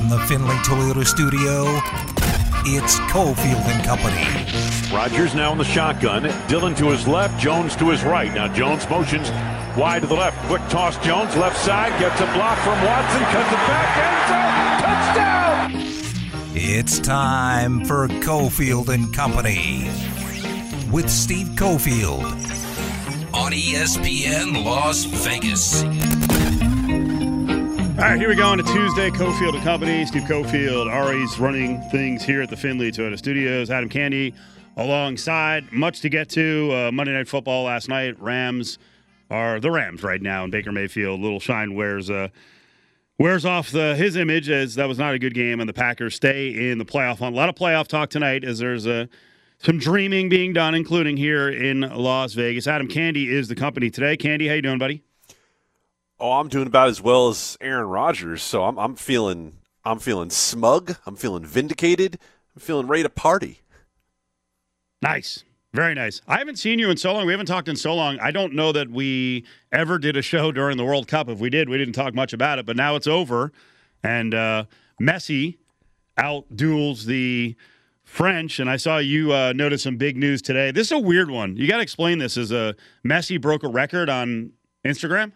From the Findlay Toyota studio, it's Cofield and Company. Rogers now in the shotgun. Dylan to his left, Jones to his right. Now Jones motions wide to the left. Quick toss, Jones left side gets a block from Watson, cuts it back, end touchdown. It's time for Cofield and Company with Steve Cofield on ESPN Las Vegas. All right, here we go on a Tuesday. Cofield and Company. Steve Cofield, Ari's running things here at the Findlay Toyota Studios. Adam Candy alongside. Much to get to. Uh, Monday Night Football last night. Rams are the Rams right now in Baker Mayfield. Little shine wears uh, wears off the his image as that was not a good game, and the Packers stay in the playoff hunt. A lot of playoff talk tonight as there's a. Uh, some dreaming being done, including here in Las Vegas. Adam Candy is the company today. Candy, how you doing, buddy? Oh, I'm doing about as well as Aaron Rodgers, so I'm, I'm feeling I'm feeling smug. I'm feeling vindicated. I'm feeling ready to party. Nice. Very nice. I haven't seen you in so long. We haven't talked in so long. I don't know that we ever did a show during the World Cup. If we did, we didn't talk much about it. But now it's over, and uh, Messi outduels the French. And I saw you uh, notice some big news today. This is a weird one. You got to explain this. Is a Messi broke a record on Instagram.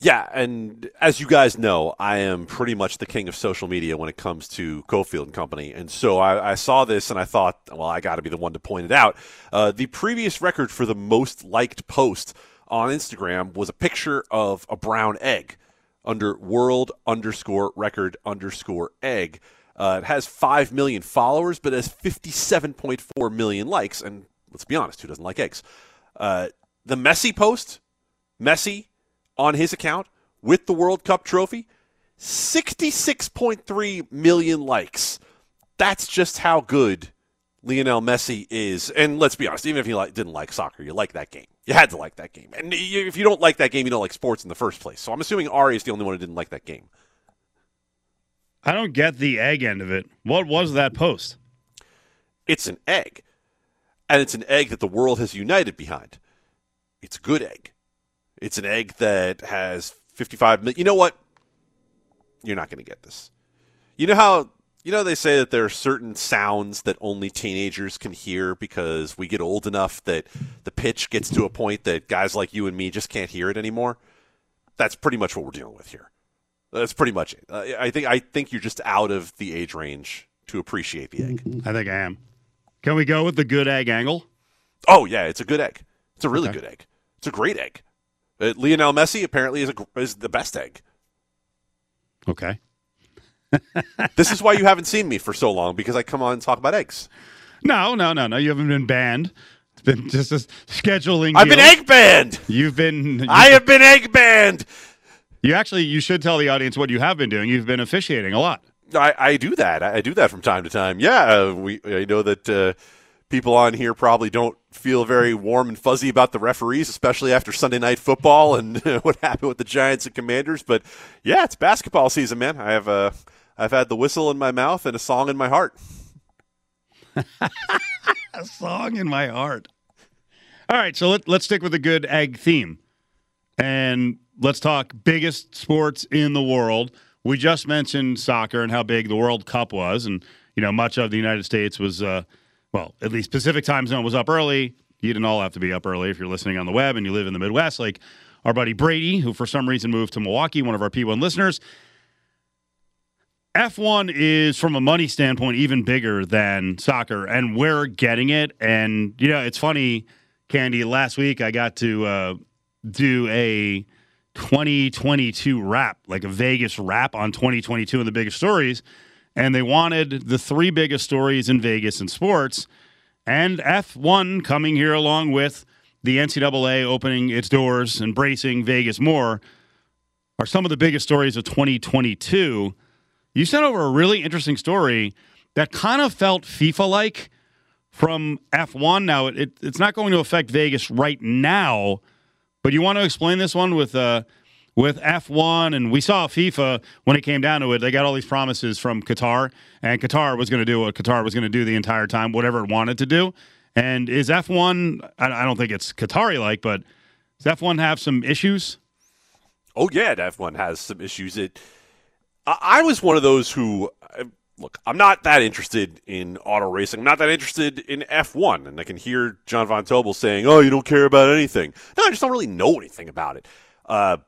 Yeah, and as you guys know, I am pretty much the king of social media when it comes to Cofield and Company. And so I, I saw this and I thought, well, I got to be the one to point it out. Uh, the previous record for the most liked post on Instagram was a picture of a brown egg under world underscore record underscore egg. Uh, it has 5 million followers, but has 57.4 million likes. And let's be honest, who doesn't like eggs? Uh, the Messi post, Messi on his account with the World Cup trophy, 66.3 million likes. That's just how good Lionel Messi is. And let's be honest, even if you like, didn't like soccer, you like that game. You had to like that game. And if you don't like that game, you don't like sports in the first place. So I'm assuming Ari is the only one who didn't like that game. I don't get the egg end of it. What was that post? It's an egg. And it's an egg that the world has united behind. It's a good egg. It's an egg that has 55 million. You know what? You're not going to get this. You know how you know they say that there are certain sounds that only teenagers can hear because we get old enough that the pitch gets to a point that guys like you and me just can't hear it anymore. That's pretty much what we're dealing with here. That's pretty much it. Uh, I think I think you're just out of the age range to appreciate the egg. I think I am. Can we go with the good egg angle? Oh yeah, it's a good egg. It's a really okay. good egg. It's a great egg. Uh, Lionel Messi apparently is, a, is the best egg. Okay. this is why you haven't seen me for so long because I come on and talk about eggs. No, no, no, no. You haven't been banned. It's been just a scheduling. I've been egg banned. You've been. You've I have been egg banned. You actually, you should tell the audience what you have been doing. You've been officiating a lot. I, I do that. I do that from time to time. Yeah, uh, we. I know that. Uh, people on here probably don't feel very warm and fuzzy about the referees, especially after Sunday night football and what happened with the Giants and Commanders. But yeah, it's basketball season, man. I have uh, I've had the whistle in my mouth and a song in my heart. a song in my heart. All right, so let, let's stick with a good egg theme, and let's talk biggest sports in the world. We just mentioned soccer and how big the World Cup was, and you know much of the United States was. Uh, well, at least Pacific time zone was up early. You didn't all have to be up early if you're listening on the web and you live in the Midwest, like our buddy Brady, who for some reason moved to Milwaukee, one of our P1 listeners. F1 is, from a money standpoint, even bigger than soccer, and we're getting it. And, you know, it's funny, Candy, last week I got to uh, do a 2022 wrap, like a Vegas wrap on 2022 and the biggest stories and they wanted the three biggest stories in Vegas in sports, and F1 coming here along with the NCAA opening its doors, embracing Vegas more, are some of the biggest stories of 2022. You sent over a really interesting story that kind of felt FIFA like from F1. Now, it, it's not going to affect Vegas right now, but you want to explain this one with. Uh, with F1, and we saw FIFA when it came down to it. They got all these promises from Qatar, and Qatar was going to do what Qatar was going to do the entire time, whatever it wanted to do. And is F1? I don't think it's Qatari like, but does F1 have some issues? Oh yeah, F1 has some issues. It I, was one of those who look. I'm not that interested in auto racing. I'm not that interested in F1, and I can hear John Von Tobel saying, "Oh, you don't care about anything." No, I just don't really know anything about it. Uh,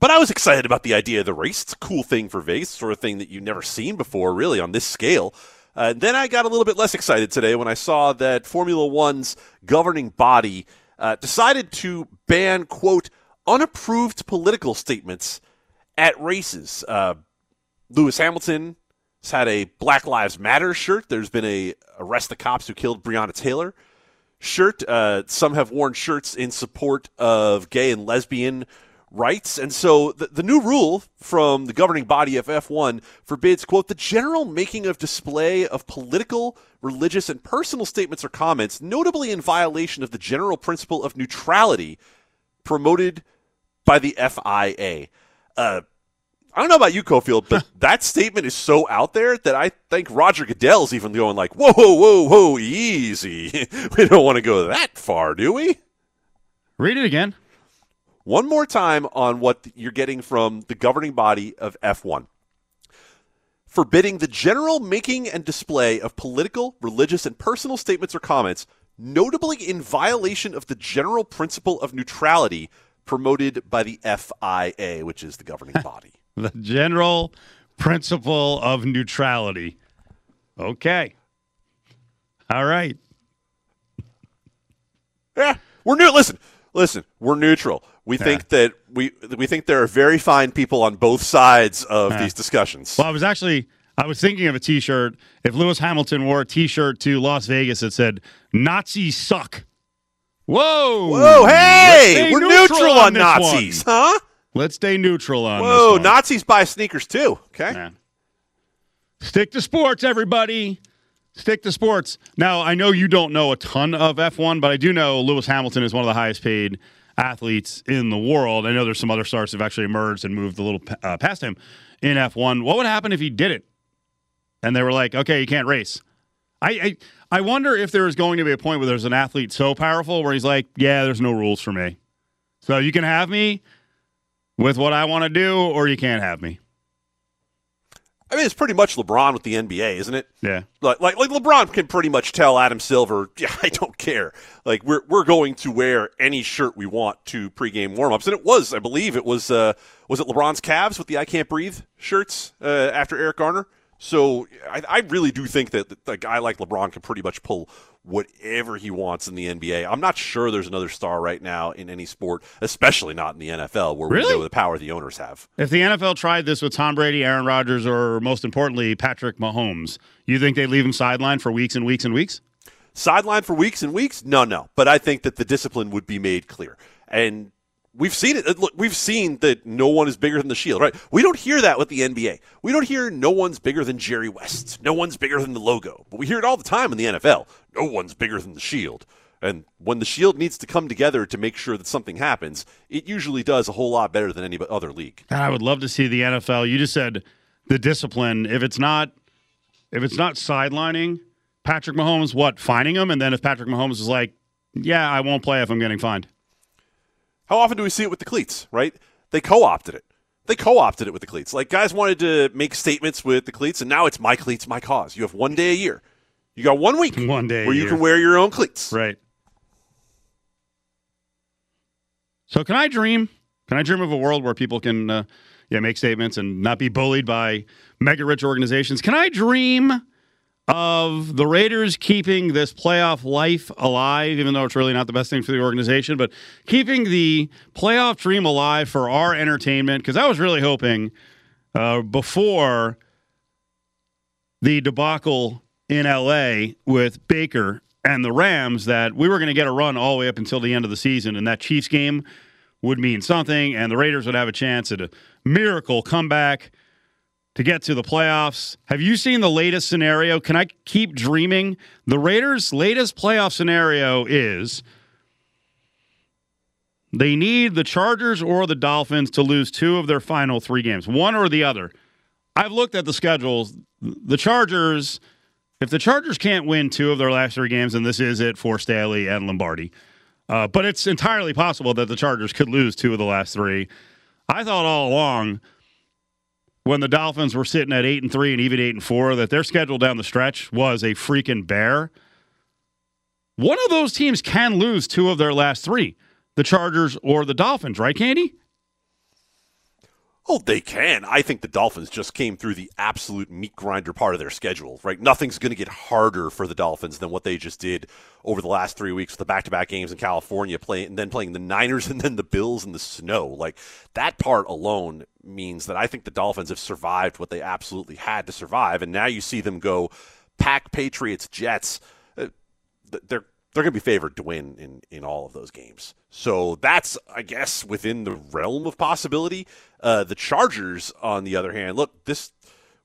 but I was excited about the idea of the race. It's a cool thing for Vegas, sort of thing that you've never seen before, really, on this scale. Uh, then I got a little bit less excited today when I saw that Formula One's governing body uh, decided to ban, quote, unapproved political statements at races. Uh, Lewis Hamilton has had a Black Lives Matter shirt. There's been a arrest the cops who killed Breonna Taylor shirt. Uh, some have worn shirts in support of gay and lesbian rights. And so the, the new rule from the governing body of F1 forbids, quote, the general making of display of political, religious, and personal statements or comments, notably in violation of the general principle of neutrality promoted by the FIA. Uh, I don't know about you, Cofield, but that statement is so out there that I think Roger Goodell's even going like, "Whoa, whoa, whoa, whoa, easy. we don't want to go that far, do we?" Read it again. One more time on what you're getting from the governing body of F1. Forbidding the general making and display of political, religious, and personal statements or comments, notably in violation of the general principle of neutrality promoted by the FIA, which is the governing body. The general principle of neutrality. Okay. All right. Yeah, we're new. Listen, listen. We're neutral. We think that we we think there are very fine people on both sides of these discussions. Well, I was actually I was thinking of a T-shirt. If Lewis Hamilton wore a T-shirt to Las Vegas that said "Nazis suck," whoa, Whoa, hey, we're neutral, on, this Nazis, one. huh? Let's stay neutral on Whoa. Nazis buy sneakers too. Okay. Yeah. Stick to sports, everybody. Stick to sports. Now, I know you don't know a ton of F1, but I do know Lewis Hamilton is one of the highest paid athletes in the world. I know there's some other stars who've actually emerged and moved a little uh, past him in F1. What would happen if he did it? And they were like, okay, you can't race. I, I I wonder if there is going to be a point where there's an athlete so powerful where he's like, yeah, there's no rules for me. So you can have me with what I want to do, or you can't have me. I mean, it's pretty much LeBron with the NBA, isn't it? Yeah. Like, like, like LeBron can pretty much tell Adam Silver, yeah, I don't care. Like, we're we're going to wear any shirt we want to pregame warmups, and it was, I believe, it was, uh, was it LeBron's Cavs with the "I Can't Breathe" shirts uh, after Eric Garner. So I, I really do think that a guy like LeBron can pretty much pull whatever he wants in the NBA. I'm not sure there's another star right now in any sport, especially not in the NFL, where Really? we know the power the owners have. If the NFL tried this with Tom Brady, Aaron Rodgers, or most importantly, Patrick Mahomes, you think they'd leave him sidelined for weeks and weeks and weeks? sideline for weeks and weeks? No, no. But I think that the discipline would be made clear. And we've seen it. Uh, look, we've seen that no one is bigger than the Shield, right? We don't hear that with the NBA. We don't hear no one's bigger than Jerry West. No one's bigger than the logo. But we hear it all the time in the NFL. No one's bigger than the Shield. And when the Shield needs to come together to make sure that something happens, it usually does a whole lot better than any other league. I would love to see the NFL. You just said the discipline. If it's not, if it's not sidelining Patrick Mahomes, what fining him? And then if Patrick Mahomes is like, "Yeah, I won't play if I'm getting fined," How often do we see it with the cleats, right? They co opted it. They co opted it with the cleats. Like, guys wanted to make statements with the cleats, and now it's my cleats, my cause. You have one day a year. You got one week One day where you year. can wear your own cleats. right? So can I dream? Can I dream of a world where people can, uh, yeah, make statements and not be bullied by mega rich organizations? Can I dream of the Raiders keeping this playoff life alive, even though it's really not the best thing for the organization, but keeping the playoff dream alive for our entertainment? Because I was really hoping uh, before the debacle in LA with Baker and the Rams that we were going to get a run all the way up until the end of the season, and that Chiefs game would mean something, and the Raiders would have a chance at a miracle comeback to get to the playoffs. Have you seen the latest scenario? Can I keep dreaming? The Raiders' latest playoff scenario is they need the Chargers or the Dolphins to lose two of their final three games, one or the other. I've looked at the schedules. The Chargers, if the Chargers can't win two of their last three games, and this is it for Staley and Lombardi, uh, but it's entirely possible that the Chargers could lose two of the last three. I thought all along when the Dolphins were sitting at eight and three and even eight and four that their schedule down the stretch was a freaking bear. One of those teams can lose two of their last three, the Chargers or the Dolphins, right, Candy? Oh, they can. I think the Dolphins just came through the absolute meat grinder part of their schedule, right? Nothing's going to get harder for the Dolphins than what they just did over the last three weeks with the back-to-back games in California, play, and then playing the Niners and then the Bills in the snow. Like that part alone means that I think the Dolphins have survived what they absolutely had to survive, and now you see them go pack Patriots, Jets. Uh, they're they're going to be favored to win in, in all of those games. So that's, I guess, within the realm of possibility. Uh, the Chargers, on the other hand, look, this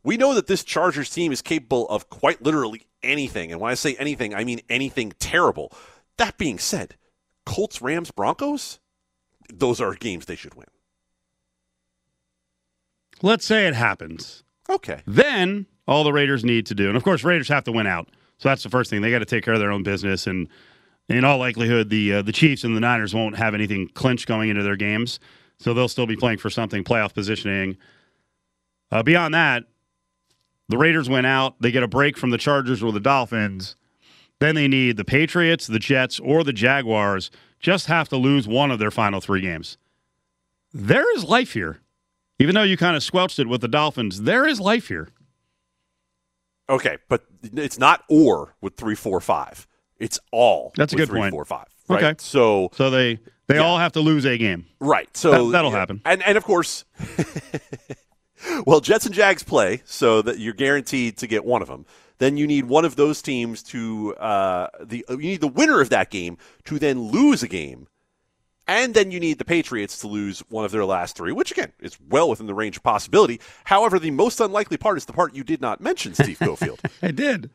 we know that this Chargers team is capable of quite literally anything. And when I say anything, I mean anything terrible. That being said, Colts, Rams, Broncos, those are games they should win. Let's say it happens. Okay. Then all the Raiders need to do, and of course, Raiders have to win out. So that's the first thing. They got to take care of their own business, and in all likelihood, the uh, the Chiefs and the Niners won't have anything clinched going into their games, so they'll still be playing for something playoff positioning. Uh, beyond that, the Raiders went out. They get a break from the Chargers or the Dolphins. Then they need the Patriots, the Jets, or the Jaguars. Just have to lose one of their final three games. There is life here. Even though you kind of squelched it with the Dolphins, there is life here. Okay, but it's not or with three, four, five. It's all. That's a good three, point. Four, five. Right? Okay. So So they they Yeah. all have to lose a game. right. So That- that'll happen. And and of course, well, Jets and Jags play, so that you're guaranteed to get one of them. Then you need one of those teams to uh, the you need the winner of that game to then lose a game. And then you need the Patriots to lose one of their last three, which again is well within the range of possibility. However, the most unlikely part is the part you did not mention, Steve Cofield. I did.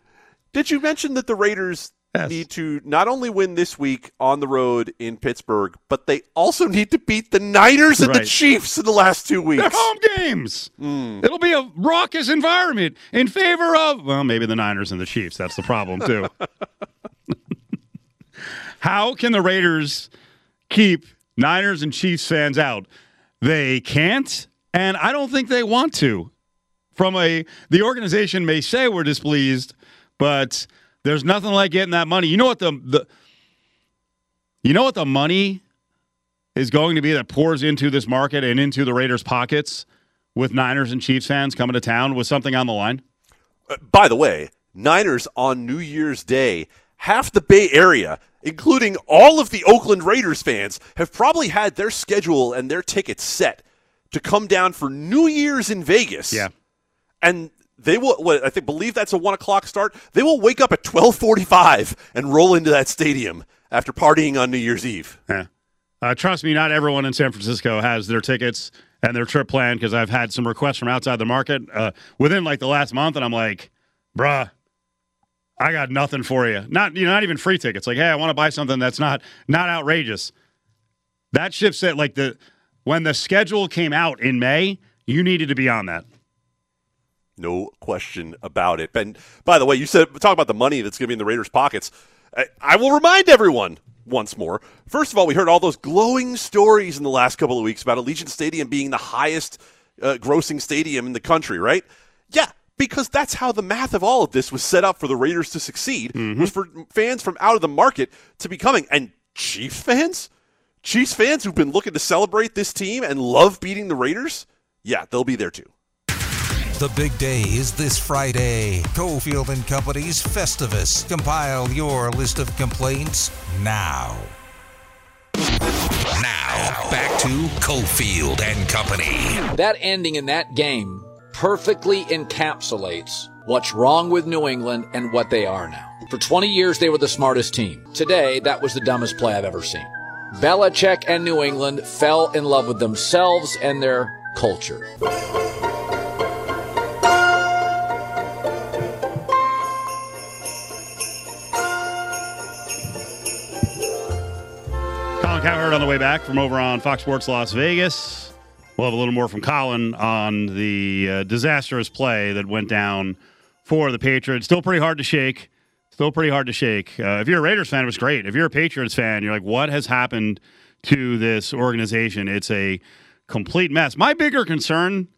Did you mention that the Raiders Yes. need to not only win this week on the road in Pittsburgh, but they also need to beat the Niners and the Chiefs in the last two weeks? They're home games. Hmm. It'll be a raucous environment in favor of well, maybe the Niners and the Chiefs. That's the problem too. How can the Raiders keep Niners and Chiefs fans out? They can't, and I don't think they want to. From a the organization may say we're displeased, but there's nothing like getting that money. You know what the the you know what the money is going to be that pours into this market and into the Raiders' pockets with Niners and Chiefs fans coming to town with something on the line? Uh, by the way, Niners on New Year's Day, half the Bay Area, including all of the Oakland Raiders fans, have probably had their schedule and their tickets set to come down for New Year's in Vegas. Yeah. And they will. What, I think believe that's a one o'clock start. They will wake up at twelve forty-five and roll into that stadium after partying on New Year's Eve. Yeah. Uh, trust me, not everyone in San Francisco has their tickets and their trip planned because I've had some requests from outside the market uh, within like the last month, and I'm like, bruh, I got nothing for you. Not you know, not even free tickets. Like, hey, I want to buy something that's not not outrageous. That ship said like the when the schedule came out in May, you needed to be on that. No question about it. And by the way, you said talk about the money that's going to be in the Raiders' pockets. I, I will remind everyone once more. First of all, we heard all those glowing stories in the last couple of weeks about Allegiant Stadium being the highest uh, grossing stadium in the country, right? Yeah, because that's how the math of all of this was set up for the Raiders to succeed. Was mm-hmm. for fans from out of the market to be coming and Chiefs fans, Chiefs fans who've been looking to celebrate this team and love beating the Raiders. Yeah, they'll be there too. The big day is this Friday. Cofield and Company's Festivus. Compile your list of complaints now. Now, back to Cofield and Company. That ending in that game perfectly encapsulates what's wrong with New England and what they are now. For 20 years, they were the smartest team. Today, that was the dumbest play I've ever seen. Belichick and New England fell in love with themselves and their culture. Colin Cowherd on the way back from over on Fox Sports Las Vegas. We'll have a little more from Colin on the uh, disastrous play that went down for the Patriots. Still pretty hard to shake. Still pretty hard to shake. Uh, if you're a Raiders fan, it was great. If you're a Patriots fan, you're like, what has happened to this organization? It's a complete mess. My bigger concern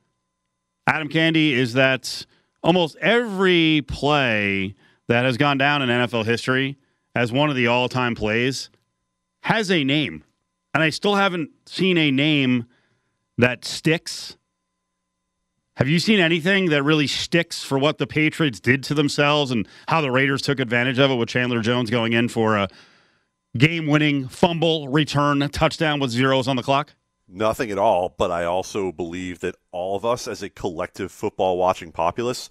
Adam Candy, is that almost every play that has gone down in NFL history as one of the all time plays has a name. And I still haven't seen a name that sticks. Have you seen anything that really sticks for what the Patriots did to themselves and how the Raiders took advantage of it with Chandler Jones going in for a game winning fumble return touchdown with zeros on the clock? Nothing at all, but I also believe that all of us as a collective football watching populace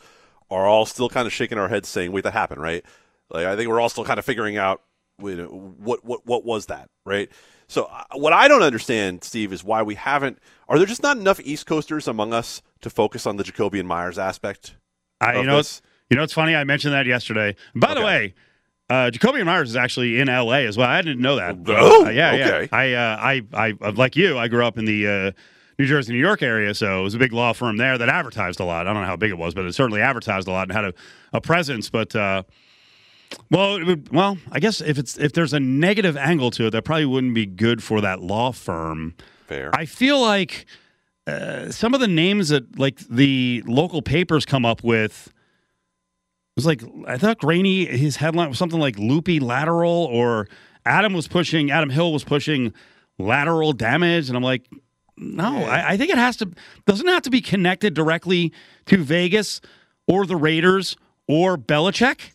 are all still kind of shaking our heads saying, wait, that happened, right? Like, I think we're all still kind of figuring out what, what, what was that, right? So, uh, what I don't understand, Steve, is why we haven't. Are there just not enough East Coasters among us to focus on the Jacoby and Meyers aspect? I, you know, it's, you know, it's funny. I mentioned that yesterday. By okay. the way, uh, Jacoby and Meyers is actually in L.A. as well. I didn't know that. Oh, uh, yeah, okay. yeah. I, uh, I, I, uh, like you, I grew up in the uh, New Jersey, New York area, so it was a big law firm there that advertised a lot. I don't know how big it was, but it certainly advertised a lot and had a, a presence. But uh, well, would, well, I guess if it's if there's a negative angle to it, that probably wouldn't be good for that law firm. Fair. I feel like uh, some of the names that like the local papers come up with was like I thought Graney his headline was something like loopy lateral or Adam was pushing Adam Hill was pushing lateral damage and I'm like no yeah. I, I, think it has to doesn't have to be connected directly to Vegas or the Raiders or Belichick.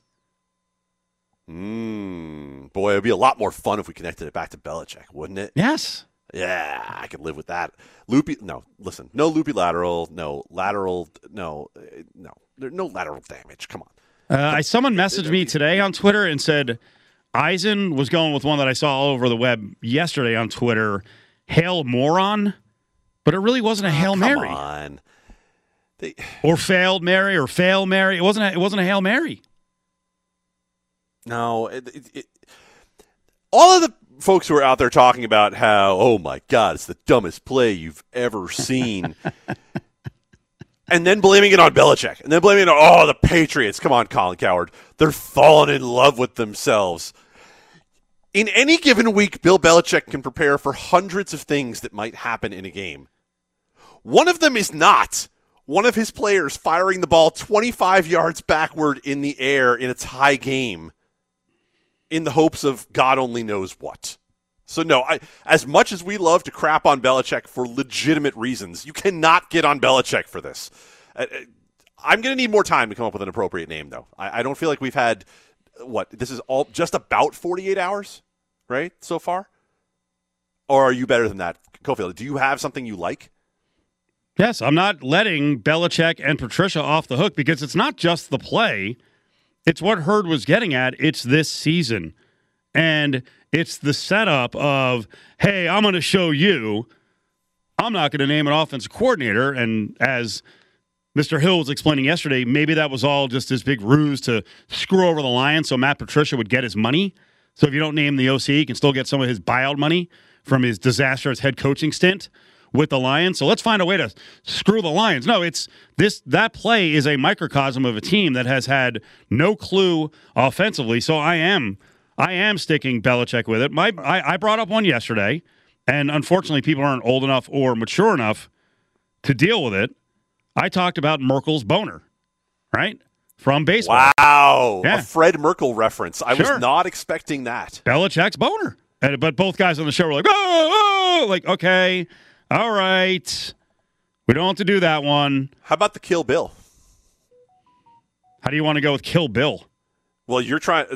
Mm, boy, it'd be a lot more fun if we connected it back to Belichick, wouldn't it? Yes. Yeah, I could live with that. Loopy, no, listen, no loopy lateral, no lateral, no, uh, no, no lateral damage. Come on. Uh, someone messaged me today on Twitter and said Eisen was going with one that I saw all over the web yesterday on Twitter. Hail moron, but it really wasn't a hail oh, mary. On. They... Or failed Mary or fail Mary. It wasn't. A, it wasn't a hail mary. No, it, it, it, all of the folks who are out there talking about how, oh my God, it's the dumbest play you've ever seen. and then blaming it on Belichick, and then blaming it on oh the Patriots. Come on, Colin Cowherd. they're falling in love with themselves. In any given week, Bill Belichick can prepare for hundreds of things that might happen in a game. One of them is not one of his players firing the ball 25 yards backward in the air in a tie game in the hopes of God only knows what. So no, I, as much as we love to crap on Belichick for legitimate reasons, you cannot get on Belichick for this. Uh, uh I'm going to need more time to come up with an appropriate name, though. I, I, don't feel like we've had what this is all just about 48 hours, right, so far. Or are you better than that, Cofield? Do you have something you like? Yes, I'm not letting Belichick and Patricia off the hook because it's not just the play; it's what Herd was getting at. It's this season, and it's the setup of, hey, I'm going to show you. I'm not going to name an offensive coordinator. And as Mr. Hill was explaining yesterday, maybe that was all just this big ruse to screw over the Lions so Matt Patricia would get his money. So if you don't name the OC, he can still get some of his buyout money from his disastrous head coaching stint with the Lions. So let's find a way to screw the Lions. No, it's this that play is a microcosm of a team that has had no clue offensively. So I am I am sticking Belichick with it. My I, I brought up one yesterday, and unfortunately, people aren't old enough or mature enough to deal with it. I talked about Merkle's boner, right? From baseball. Wow. Yeah. A Fred Merkle reference. I sure. was not expecting that. Belichick's boner. And, but both guys on the show were like, oh, oh, oh like, okay, all right. We don't have to do that one. How about the Kill Bill? How do you want to go with Kill Bill? Well, you're trying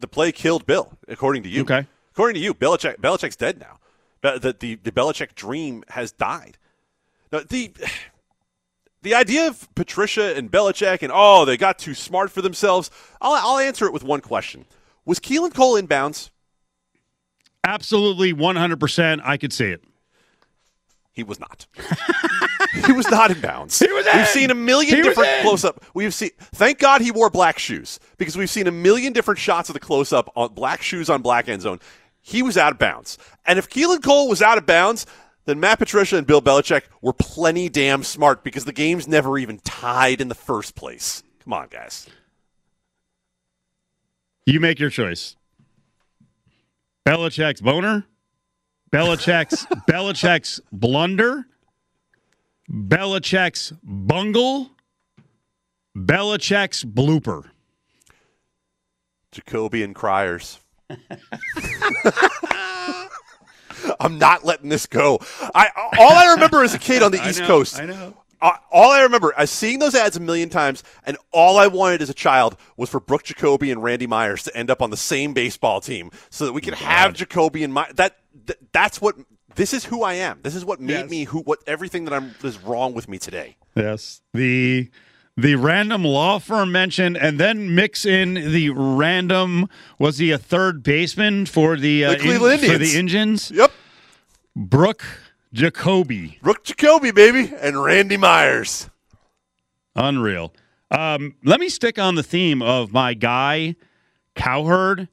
the play killed Bill, according to you. Okay. According to you, Belichick, Belichick's dead now. The, the, the Belichick dream has died. Now, the, the idea of Patricia and Belichick and, oh, they got too smart for themselves, I'll, I'll answer it with one question. Was Keelan Cole inbounds? Absolutely, 100%. I could see it. He was not. he was not in bounds. He was in. We've seen a million he different close up. We've seen. Thank God he wore black shoes because we've seen a million different shots of the close up on black shoes on black end zone. He was out of bounds. And if Keelan Cole was out of bounds, then Matt Patricia and Bill Belichick were plenty damn smart because the game's never even tied in the first place. Come on, guys. You make your choice. Belichick's boner, Belichick's Belichick's blunder, Belichick's bungle, Belichick's blooper. Jacobian criers. I'm not letting this go. I all I remember as a kid on the East know, Coast. I know. Uh, all I remember is seeing those ads a million times, and all I wanted as a child was for Brooke Jacoby and Randy Myers to end up on the same baseball team, so that we could have Jacoby and My- that, that. That's what. This is who I am. This is what made Yes. me who. What everything that I'm is wrong with me today. Yes. The the random law firm mentioned, and then mix in the random. Was he a third baseman for the, uh, The Cleveland for Indians. the Indians? Yep, Brooke Jacoby. Brooke Jacoby, baby, and Randy Myers. Unreal. Um, let me stick on the theme of my guy, Cowherd,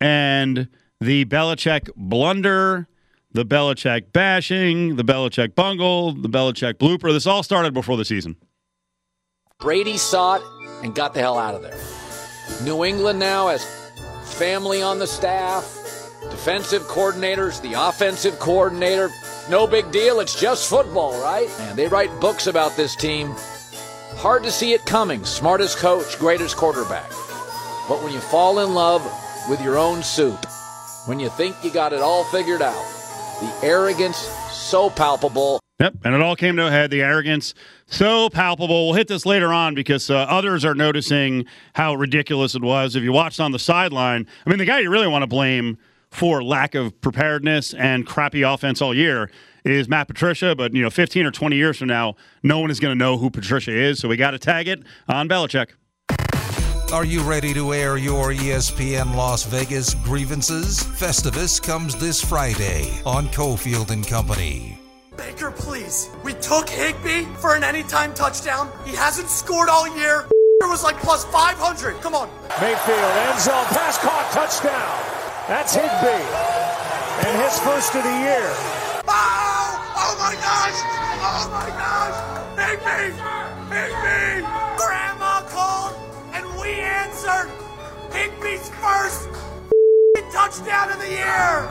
and the Belichick blunder, the Belichick bashing, the Belichick bungle, the Belichick blooper. This all started before the season. Brady saw it and got the hell out of there. New England now has family on the staff, defensive coordinators, the offensive coordinator. No big deal. It's just football, right? And they write books about this team. Hard to see it coming. Smartest coach, greatest quarterback. But when you fall in love with your own soup, when you think you got it all figured out, the arrogance so palpable. Yep, and it all came to a head. The arrogance so palpable. We'll hit this later on because uh, others are noticing how ridiculous it was. If you watched on the sideline, I mean, the guy you really want to blame for lack of preparedness and crappy offense all year is Matt Patricia. But you know, 15 or 20 years from now, no one is going to know who Patricia is. So we got to tag it on Belichick. Are you ready to air your ESPN Las Vegas grievances? Festivus comes this Friday on Cofield and Company. Baker, please. We took Higbee for an anytime touchdown. He hasn't scored all year. It was like plus 500. Come on. Mayfield, end zone, pass caught, touchdown. That's Higbee. And his first of the year. Oh! Oh my gosh! Oh my gosh! Higbee! Higbee! Answered. Higbee's first touchdown of the year.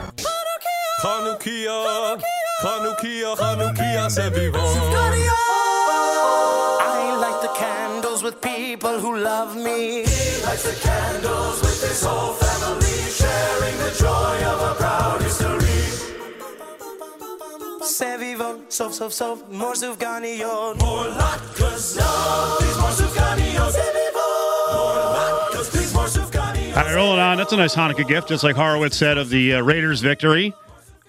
Chanukia, Chanukia, Chanukia, c'est vivant. I light the candles with people who love me. He lights the candles with his whole family, sharing the joy of a proud history. C'est vivant, sauf, sauf, sauf, more Sufganiot. More latkes, no, please more Sufganiot. C'est vivant. All right, rolling on. That's a nice Hanukkah gift, just like Horowitz said of the uh, Raiders' victory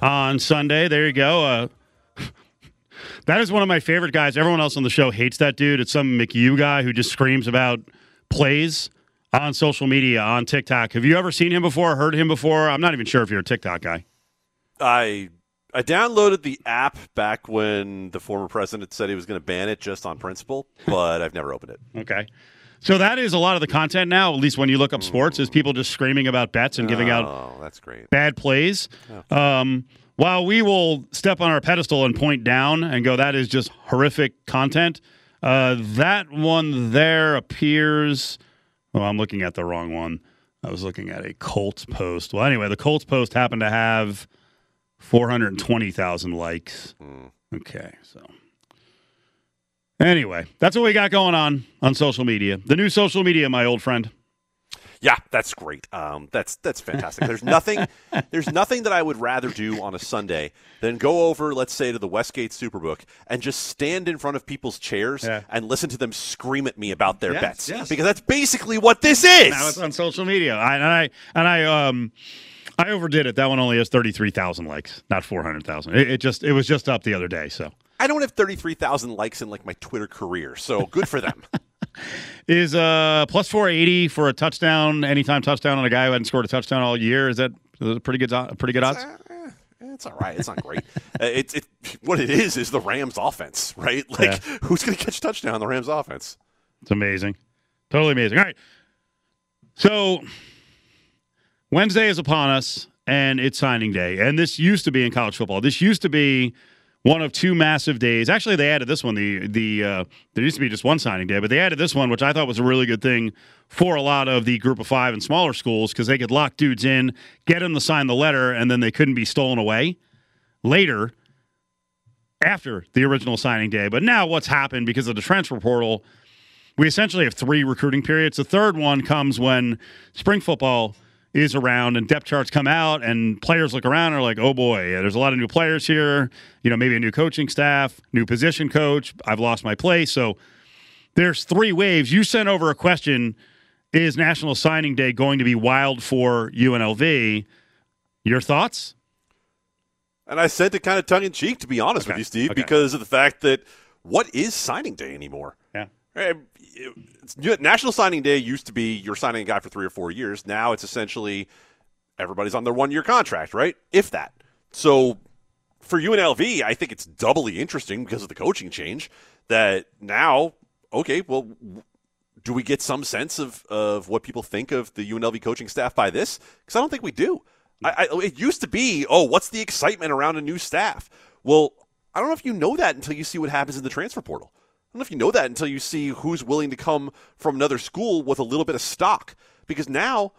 on Sunday. There you go. Uh, that is one of my favorite guys. Everyone else on the show hates that dude. It's some McHugh guy who just screams about plays on social media, on TikTok. Have you ever seen him before, heard him before? I'm not even sure if you're a TikTok guy. I I downloaded the app back when the former president said he was going to ban it just on principle, but I've never opened it. Okay. So that is a lot of the content now, at least when you look up sports, is people just screaming about bets and giving out Oh, that's great. bad plays. Um, while we will step on our pedestal and point down and go, that is just horrific content. Uh, that one there appears. Oh, I'm looking at the wrong one. I was looking at a Colts post. Well, anyway, the Colts post happened to have 420,000 likes. Okay, so. Anyway, that's what we got going on on social media. The new social media, my old friend. Yeah, that's great. Um, that's that's fantastic. There's nothing there's nothing that I would rather do on a Sunday than go over, let's say, to the Westgate Superbook and just stand in front of people's chairs Yeah. and listen to them scream at me about their Yes, bets. yes. Because that's basically what this is. Now it's on social media. I, and I and I um I overdid it. That one only has thirty three thousand likes, not four hundred thousand. It, it just it was just up the other day. So I don't have 33,000 likes in like my Twitter career, so good for them. is uh plus four eighty for a touchdown, anytime touchdown on a guy who hadn't scored a touchdown all year. Is that that pretty good? Pretty good odds. It's all right. It's not great. uh, it's it, what it is is the Rams offense, right? Like Yeah. who's going to catch a touchdown on the Rams offense? It's amazing. Totally amazing. All right. So Wednesday is upon us and it's signing day. And this used to be in college football. This used to be one of two massive days. Actually, they added this one. The the uh, there used to be just one signing day, but they added this one, which I thought was a really good thing for a lot of the group of five and smaller schools because they could lock dudes in, get them to sign the letter, and then they couldn't be stolen away later. after the original signing day. But now what's happened because of the transfer portal, we essentially have three recruiting periods. The third one comes when spring football is around and depth charts come out and players look around and are like, oh boy, there's a lot of new players here. You know, maybe a new coaching staff, new position coach. I've lost my place. So there's three waves. You sent over a question Is National Signing Day going to be wild for UNLV? Your thoughts? And I sent it kind of tongue in cheek, to be honest Okay. with you, Steve, Okay. because of the fact that what is signing day anymore? Yeah. National Signing Day used to be you're signing a guy for three or four years. Now it's essentially everybody's on their one year contract, right? If that. So for UNLV, I think it's doubly interesting because of the coaching change that now, okay, well, do we get some sense of, of what people think of the UNLV coaching staff by this? Because I don't think we do. I, I, it used to be, oh, what's the excitement around a new staff? Well, I don't know if you know that until you see what happens in the transfer portal. I don't know if you know that until you see who's willing to come from another school with a little bit of stock. Because now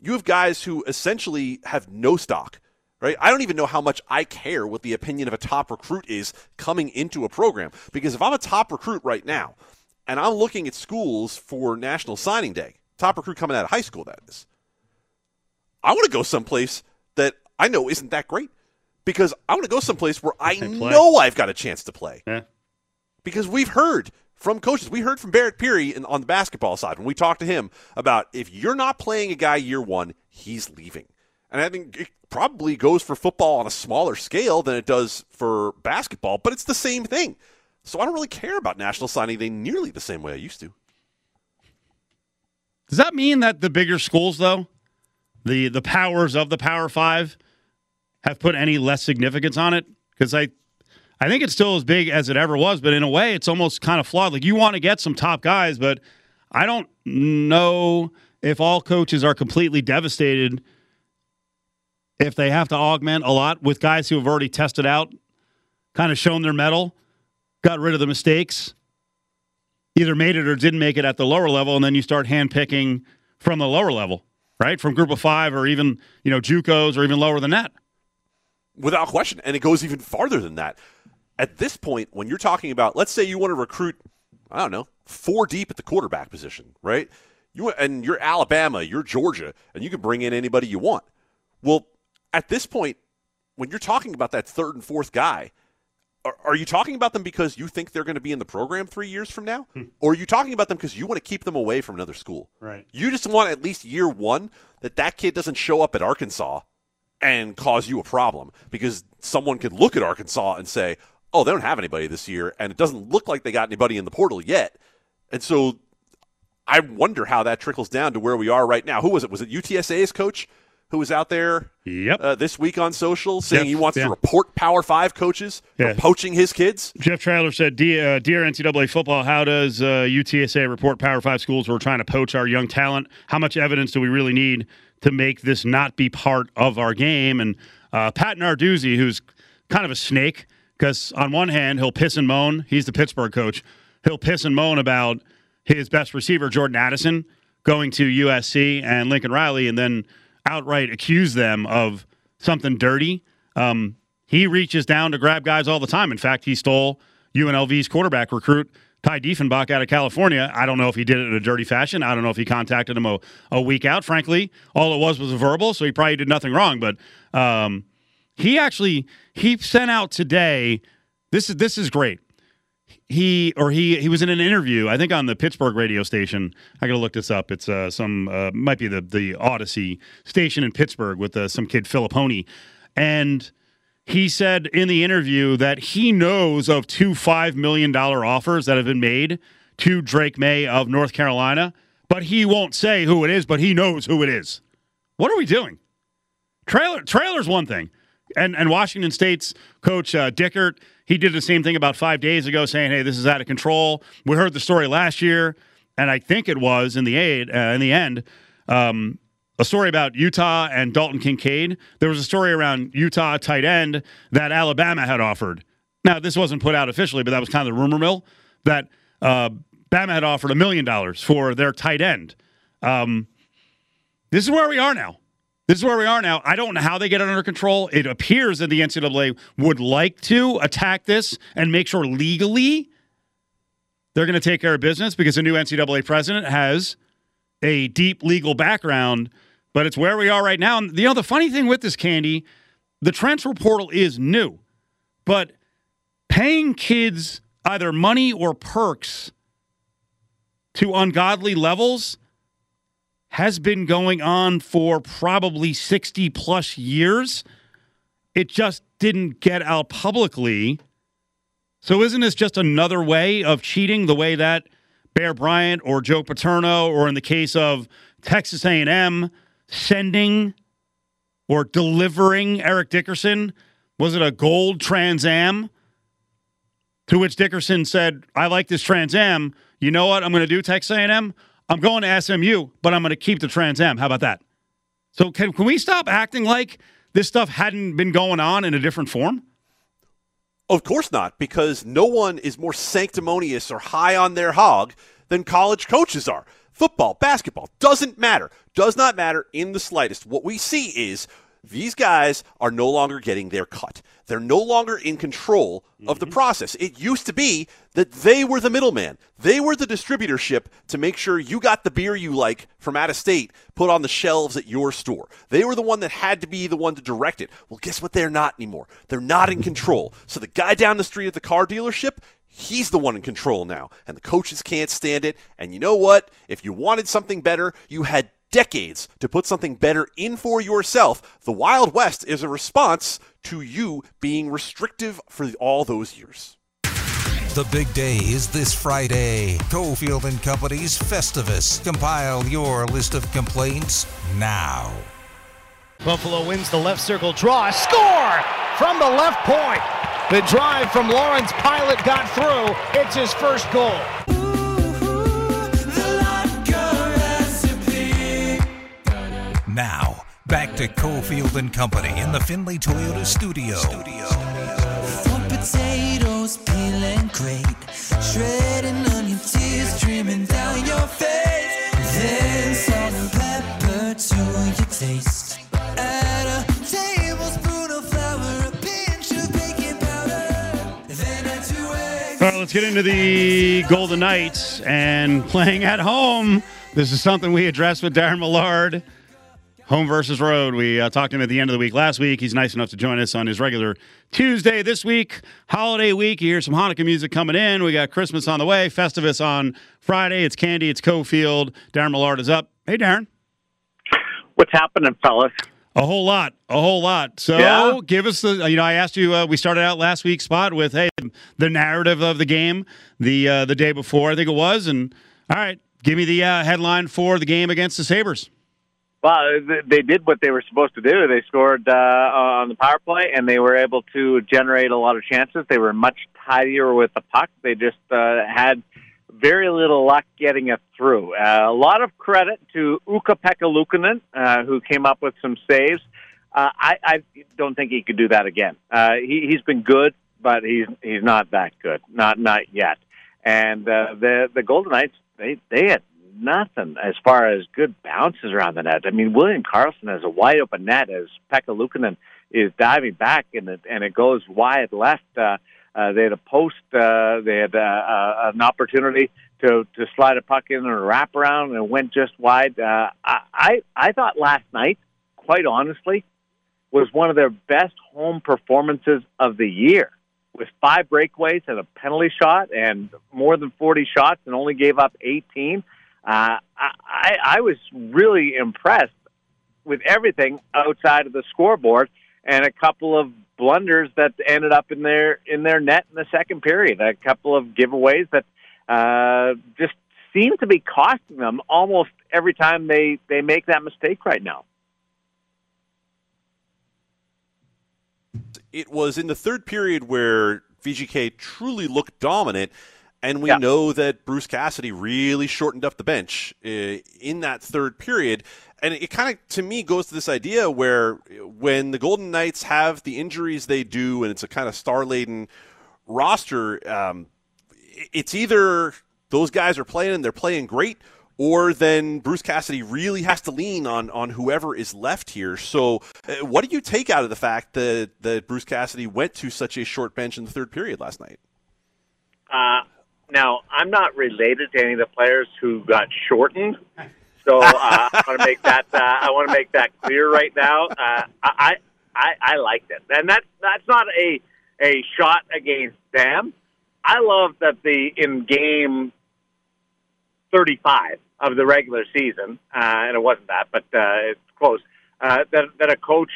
you have guys who essentially have no stock, right? I don't even know how much I care what the opinion of a top recruit is coming into a program. Because if I'm a top recruit right now and I'm looking at schools for National Signing Day, top recruit coming out of high school, that is, I want to go someplace that I know isn't that great. Because I want to go someplace where I know I've got a chance to play Yeah. Because we've heard from coaches. We heard from Barrett Peery on the basketball side when we talked to him about if you're not playing a guy year one, he's leaving. And I think it probably goes for football on a smaller scale than it does for basketball, but it's the same thing. So I don't really care about national signing day nearly the same way I used to. Does that mean that the bigger schools, though, the the powers of the Power Five, have put any less significance on it? Because I, I think it's still as big as it ever was, but in a way, it's almost kind of flawed. Like you want to get some top guys, but I don't know if all coaches are completely devastated if they have to augment a lot with guys who have already tested out, kind of shown their mettle, got rid of the mistakes either made it or didn't make it at the lower level, and then you start handpicking from the lower level, right? From group of five or even, you know, JUCOs or even lower than that. Without question. And it goes even farther than that. At this point, when you're talking about, let's say you want to recruit, I don't know, four deep at the quarterback position, right? You and you're Alabama, you're Georgia, and you can bring in anybody you want. Well, at this point, when you're talking about that third and fourth guy, are, are you talking about them because you think they're going to be in the program three years from now, hmm. or are you talking about them because you want to keep them away from another school? Right. You just want at least year one that that kid doesn't show up at Arkansas and cause you a problem because someone could look at Arkansas and say, "Oh, they don't have anybody this year," and it doesn't look like they got anybody in the portal yet, and so I wonder how that trickles down to where we are right now. Who was it? Was it UTSA's coach who was out there Yep. uh, this week on social saying Jeff, he wants yeah. to report Power Five coaches Yeah. for poaching his kids? Jeff Traylor said, Dear, uh, Dear NCAA football, how does uh, UTSA report Power Five schools who are trying to poach our young talent? How much evidence do we really need to make this not be part of our game? And uh, Pat Narduzzi, who's kind of a snake, because on one hand, he'll piss and moan. He's the Pittsburgh coach. He'll piss and moan about his best receiver, Jordan Addison, going to USC and Lincoln Riley, and then outright accuse them of something dirty. Um, he reaches down to grab guys all the time. In fact, he stole UNLV's quarterback recruit, Ty Diefenbach, out of California. I don't know if he did it in a dirty fashion. I don't know if he contacted him a, a week out. Frankly, all it was was a verbal, so he probably did nothing wrong. But um, he actually he sent out today. This is this is great. He or he he was in an interview, I think on the Pittsburgh radio station. I got to look this up. It's uh, some uh, might be the the Odyssey station in Pittsburgh with uh, some kid Filipponi, and he said in the interview that he knows of two five million dollar offers that have been made to Drake Maye of North Carolina, but he won't say who it is. But he knows who it is. What are we doing? Traylor Traylor's one thing, and and Washington State's coach uh, Dickert he did the same thing about five days ago, saying, "Hey, this is out of control." We heard the story last year, and I think it was in the aid uh, in the end. Um, a story about Utah and Dalton Kincaid. There was a story around Utah tight end that Alabama had offered. Now, this wasn't put out officially, but that was kind of the rumor mill that uh, Bama had offered a million dollars for their tight end. Um, this is where we are now. This is where we are now. I don't know how they get it under control. It appears that the NCAA would like to attack this and make sure legally they're going to take care of business because the new NCAA president has a deep legal background. But it's where we are right now. And you know, the funny thing with this candy, the transfer portal is new, but paying kids either money or perks to ungodly levels has been going on for probably 60 plus years. It just didn't get out publicly. So isn't this just another way of cheating the way that Bear Bryant or Joe Paterno or in the case of Texas A&M sending or delivering Eric Dickerson was it a gold Trans Am to which Dickerson said, "I like this Trans Am. You know what? I'm going to do Texas A&M. I'm going to SMU, but I'm going to keep the Trans Am. How about that? So can can we stop acting like this stuff hadn't been going on in a different form? Of course not, because no one is more sanctimonious or high on their hog than college coaches are. Football, basketball, doesn't matter. Does not matter in the slightest. What we see is these guys are no longer getting their cut. They're no longer in control of the mm-hmm. process. It used to be that they were the middleman. They were the distributorship to make sure you got the beer you like from out of state put on the shelves at your store. They were the one that had to be the one to direct it. Well, guess what? They're not anymore. They're not in control. So the guy down the street at the car dealership, he's the one in control now. And the coaches can't stand it. And you know what? If you wanted something better, you had decades to put something better in for yourself. The Wild West is a response to you being restrictive for all those years. The big day is this Friday. Cofield and Company's Festivus. Compile your list of complaints now. Buffalo wins the left circle draw. Score from the left point. The drive from Lawrence Pilut got through. It's his first goal. Now, back to Cofield and Company in the Findlay Toyota studio. Sweet potatoes peeling great, shredding onion tears streaming down your face. Then salt and pepper to your taste. Add a tablespoon of flour, a pinch of baking powder, then add two eggs. All right, let's get into the Golden Knights and playing at home. This is something we addressed with Darren Millard. Home versus road. We uh, talked to him at the end of the week last week. He's nice enough to join us on his regular Tuesday this week, holiday week. You hear some Hanukkah music coming in. We got Christmas on the way, Festivus on Friday. It's Candy, it's Cofield. Darren Millard is up. Hey, Darren. What's happening, fellas? A whole lot, a whole lot. So Yeah? give us the. You know, I asked you. Uh, we started out last week's spot with hey, the narrative of the game, the uh, the day before, I think it was, and all right, give me the uh, headline for the game against the Sabres. Well, they did what they were supposed to do. They scored uh, on the power play, and they were able to generate a lot of chances. They were much tidier with the puck. They just uh, had very little luck getting it through. Uh, a lot of credit to Ukko-Pekka uh, who came up with some saves. Uh, I, I don't think he could do that again. Uh, he, he's been good, but he's he's not that good. Not not yet. And uh, the the Golden Knights they they had nothing as far as good bounces around the net. I mean, William Karlsson has a wide open net as Pekka Luukkonen is diving back and it and it goes wide left. Uh, uh, they had a post. Uh, they had uh, uh, an opportunity to to slide a puck in and wrap around and it went just wide. Uh, I I I thought last night, quite honestly, was one of their best home performances of the year. With five breakaways and a penalty shot and more than 40 shots and only gave up 18. Uh, I, I was really impressed with everything outside of the scoreboard and a couple of blunders that ended up in their in their net in the second period. A couple of giveaways that uh, just seem to be costing them almost every time they they make that mistake right now. It was in the third period where VGK truly looked dominant, and we know that Bruce Cassidy really shortened up the bench uh, in that third period. And it kind of, to me, goes to this idea where when the Golden Knights have the injuries they do, and it's a kind of star laden roster, um, it's either those guys are playing and they're playing great, or then Bruce Cassidy really has to lean on on whoever is left here. So, uh, what do you take out of the fact that that Bruce Cassidy went to such a short bench in the third period last night? Uh, now, I'm not related to any of the players who got shortened, so uh, I want to make that uh, I want to make that clear right now. Uh, I, I I liked it, and that's that's not a a shot against them. I love that the in game 35 of the regular season, uh, and it wasn't that, but uh, it's close. Uh, that that a coach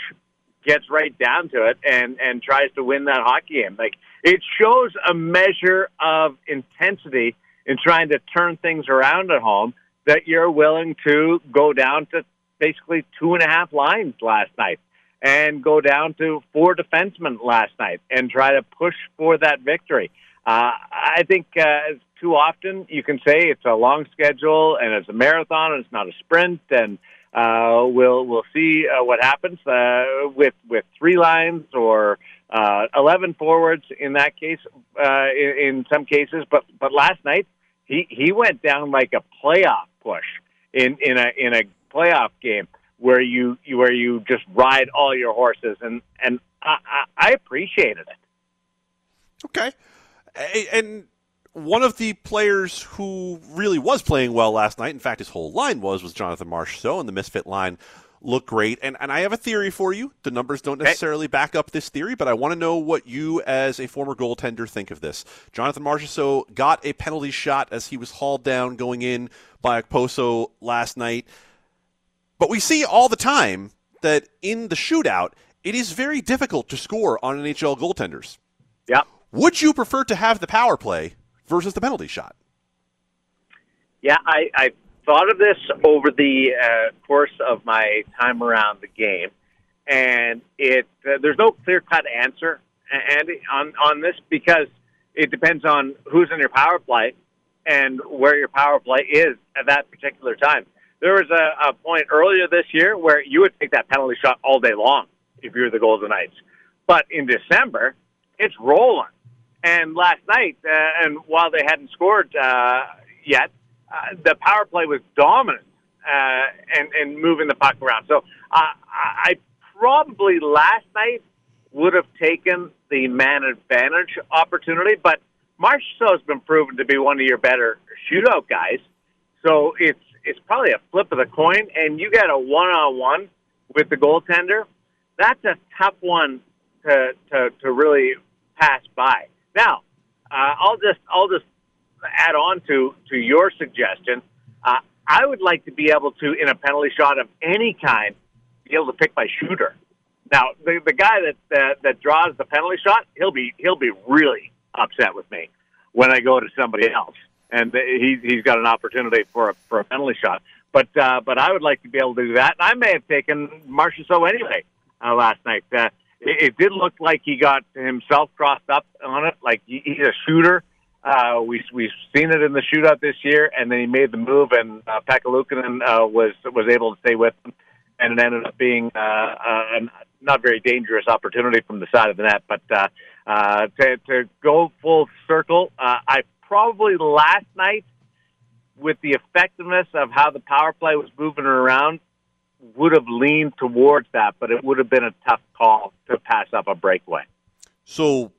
gets right down to it and and tries to win that hockey game. Like it shows a measure of intensity in trying to turn things around at home that you're willing to go down to basically two and a half lines last night and go down to four defensemen last night and try to push for that victory. Uh, I think uh, too often you can say it's a long schedule and it's a marathon and it's not a sprint and uh, we'll we'll see uh, what happens uh, with with three lines or uh, eleven forwards in that case uh, in, in some cases. But but last night he he went down like a playoff push in in a in a playoff game where you, you where you just ride all your horses and and I, I, I appreciated it. Okay, and one of the players who really was playing well last night, in fact, his whole line was, was Jonathan Marchessault, and the misfit line looked great. And, and I have a theory for you. The numbers don't necessarily back up this theory, but I want to know what you, as a former goaltender, think of this. Jonathan Marchessault got a penalty shot as he was hauled down going in by Okposo last night. But we see all the time that in the shootout, it is very difficult to score on NHL goaltenders. Yeah. Would you prefer to have the power play versus the penalty shot? Yeah, I, I thought of this over the uh, course of my time around the game, and it uh, there's no clear cut answer, and on on this because it depends on who's in your power play and where your power play is at that particular time. There was a, a point earlier this year where you would take that penalty shot all day long if you were the Golden Knights, but in December it's rolling and last night, uh, and while they hadn't scored uh, yet, uh, the power play was dominant uh, and, and moving the puck around. So uh, I probably last night would have taken the man advantage opportunity, but Marchessault has been proven to be one of your better shootout guys. So it's it's probably a flip of the coin, and you get a one on one with the goaltender. That's a tough one to to, to really pass by. Now, uh, I'll just I'll just add on to to your suggestion. Uh, I would like to be able to, in a penalty shot of any kind, be able to pick my shooter. Now, the the guy that that, that draws the penalty shot, he'll be he'll be really upset with me when I go to somebody else, and he's he's got an opportunity for a for a penalty shot. But uh, but I would like to be able to do that. And I may have taken Marchessault anyway uh, last night. Uh, it, it did look like he got himself crossed up on it. Like he, he's a shooter. Uh, we we've seen it in the shootout this year, and then he made the move, and uh, Pekka uh, was was able to stay with him, and it ended up being uh, a not very dangerous opportunity from the side of the net. But uh, uh, to to go full circle, uh, I probably last night with the effectiveness of how the power play was moving around, would have leaned towards that, but it would have been a tough call to pass up a breakaway. So,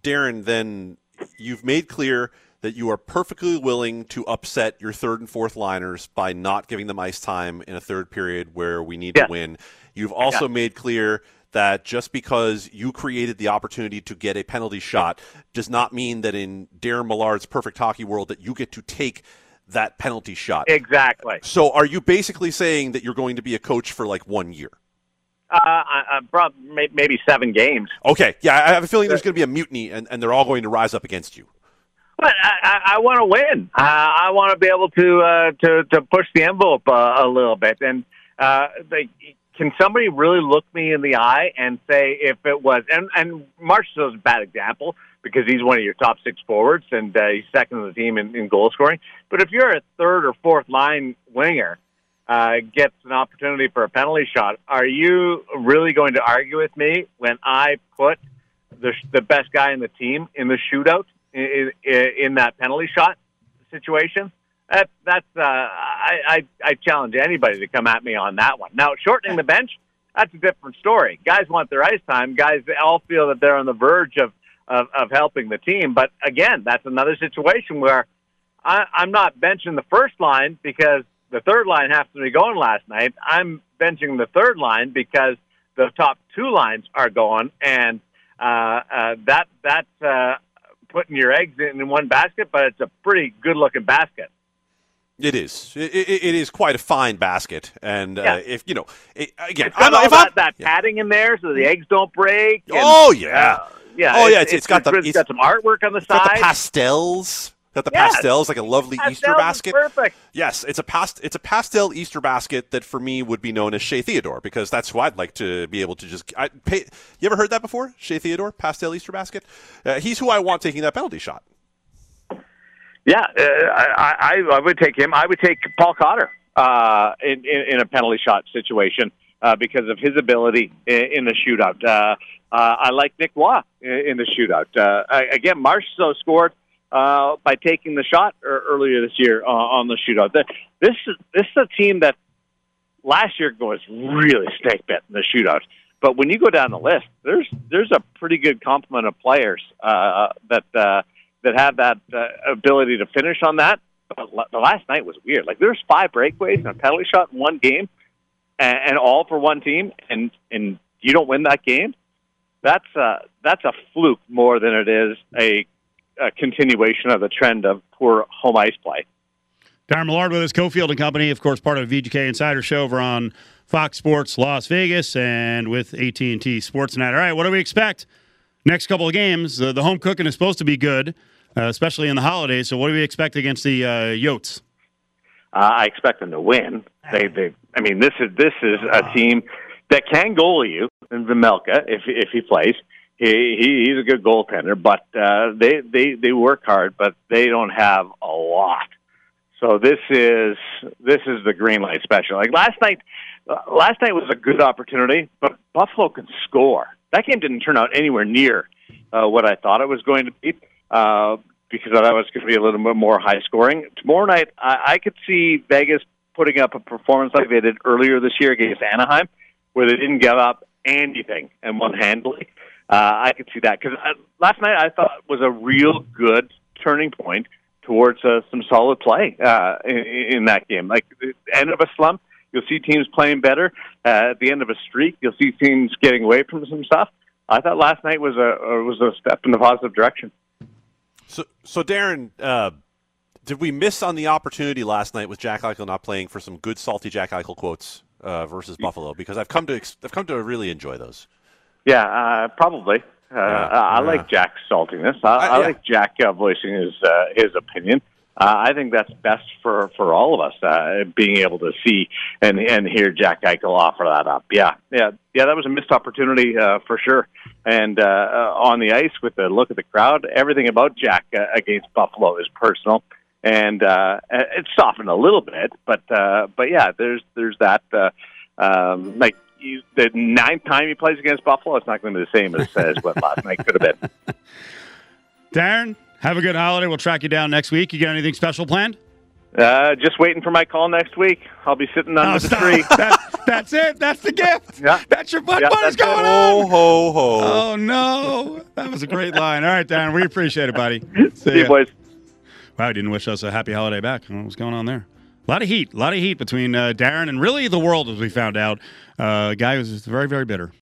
Darren, then you've made clear that you are perfectly willing to upset your third and fourth liners by not giving them ice time in a third period where we need yeah. to win. You've also yeah. made clear that just because you created the opportunity to get a penalty shot does not mean that in Darren Millard's perfect hockey world that you get to take that penalty shot. Exactly. So are you basically saying that you're going to be a coach for like one year? Uh, I, I maybe seven games. Okay, yeah, I have a feeling there's going to be a mutiny, and, and they're all going to rise up against you. But I, I, I want to win. Uh, I want to be able to uh, to to push the envelope uh, a little bit. And uh, they, can somebody really look me in the eye and say if it was? And and Marchessault's a bad example because he's one of your top six forwards and uh, he's second on the team in, in goal scoring. But if you're a third or fourth line winger, uh, gets an opportunity for a penalty shot, are you really going to argue with me when I put the, the best guy in the team in the shootout in, in, in that penalty shot situation? That, that's uh, I, I I challenge anybody to come at me on that one. Now, shortening the bench, that's a different story. Guys want their ice time. Guys all feel that they're on the verge of of, of helping the team. But again, that's another situation where I, I'm not benching the first line because the third line has to be going last night. I'm benching the third line because the top two lines are going, and uh, uh, that that's uh, putting your eggs in one basket, but it's a pretty good looking basket. It is. It, it, it is quite a fine basket, and uh, Yeah. if you know, it, again, It's got I'm, all if that, I'm, that padding in there so the eggs don't break. and, Oh, yeah. uh, yeah. Oh, yeah, it's- it's got the- it's got some artwork on the It's got the pastels. Got the Yes. pastels, like a lovely Easter Pastels is basket. perfect. Yes, it's a past. It's a pastel Easter basket that for me would be known as Shea Theodore because that's who I'd like to be able to just. I pay, you ever heard that before? Shea Theodore, pastel Easter basket. Uh, he's who I want taking that penalty shot. Yeah, uh, I, I, I would take him. I would take Paul Cotter uh, in, in, in a penalty shot situation uh, because of his ability in, the shootout. Uh, uh, I like Nick Waugh in, the shootout. Uh, I, again, Marchessault scored uh, by taking the shot er, earlier this year uh, on the shootout. This is this is a team that last year was really snake bit in the shootout. But when you go down the list, there's there's a pretty good complement of players uh, that uh, that have that uh, ability to finish on that. But the last night was weird. Like there's five breakaways and a penalty shot in one game, and, and all for one team, and and you don't win that game. That's a that's a fluke more than it is a, a continuation of the trend of poor home ice play. Darren Millard with us, Cofield and Company, of course, part of VGK Insider Show over on Fox Sports Las Vegas and with AT&T Sportsnet. All right, what do we expect next couple of games? Uh, the home cooking is supposed to be good, uh, especially in the holidays. So what do we expect against the uh, Yotes? Uh, I expect them to win. They, they, I mean, this is this is a team that can goal you in Vejmelka if if he plays. He, he he's a good goaltender, but uh, they they they work hard, but they don't have a lot. So this is this is the green light special. Like last night, uh, last night was a good opportunity, but Buffalo can score. That game didn't turn out anywhere near uh, what I thought it was going to be uh, because I thought it was going to be a little bit more high scoring. Tomorrow night, I, I could see Vegas putting up a performance like they did earlier this year against Anaheim, where they didn't give up anything and won handily. Uh, I could see that because last night I thought was a real good turning point towards uh, some solid play uh, in, in that game. Like end of a slump, you'll see teams playing better. Uh, at the end of a streak, you'll see teams getting away from some stuff. I thought last night was a uh, was a step in the positive direction. So, so Darren, uh, did we miss on the opportunity last night with Jack Eichel not playing for some good salty Jack Eichel quotes uh, versus Buffalo? Because I've come to ex- I've come to really enjoy those. Yeah, uh, probably. Uh, I I like Jack's saltiness. I, I yeah. like Jack uh, voicing his uh, his opinion. Uh, I think that's best for, for all of us, uh, being able to see and and hear Jack Eichel offer that up. Yeah, yeah, yeah. That was a missed opportunity uh, for sure. And uh, uh, on the ice, with the look of the crowd, everything about Jack uh, against Buffalo is personal, and uh, it's softened a little bit. But uh, but yeah, there's there's that. Uh, um, like you, the ninth time he plays against Buffalo, it's not going to be the same as, as what last night could have been. Darren, have a good holiday. We'll track you down next week. You got anything special planned? Uh, just waiting for my call next week. I'll be sitting under Oh, the stop. tree. That- that's it. That's the gift. Yeah. That's your butt. Yeah, what is going it. on? Ho ho. ho. Oh no, that was a great line. All right, Darren, we appreciate it, buddy. See you, boys. Wow, he didn't wish us a happy holiday back. I don't what's going on there. A lot of heat, a lot of heat between uh, Darren and really the world, as we found out. Uh, a guy who's very, very bitter.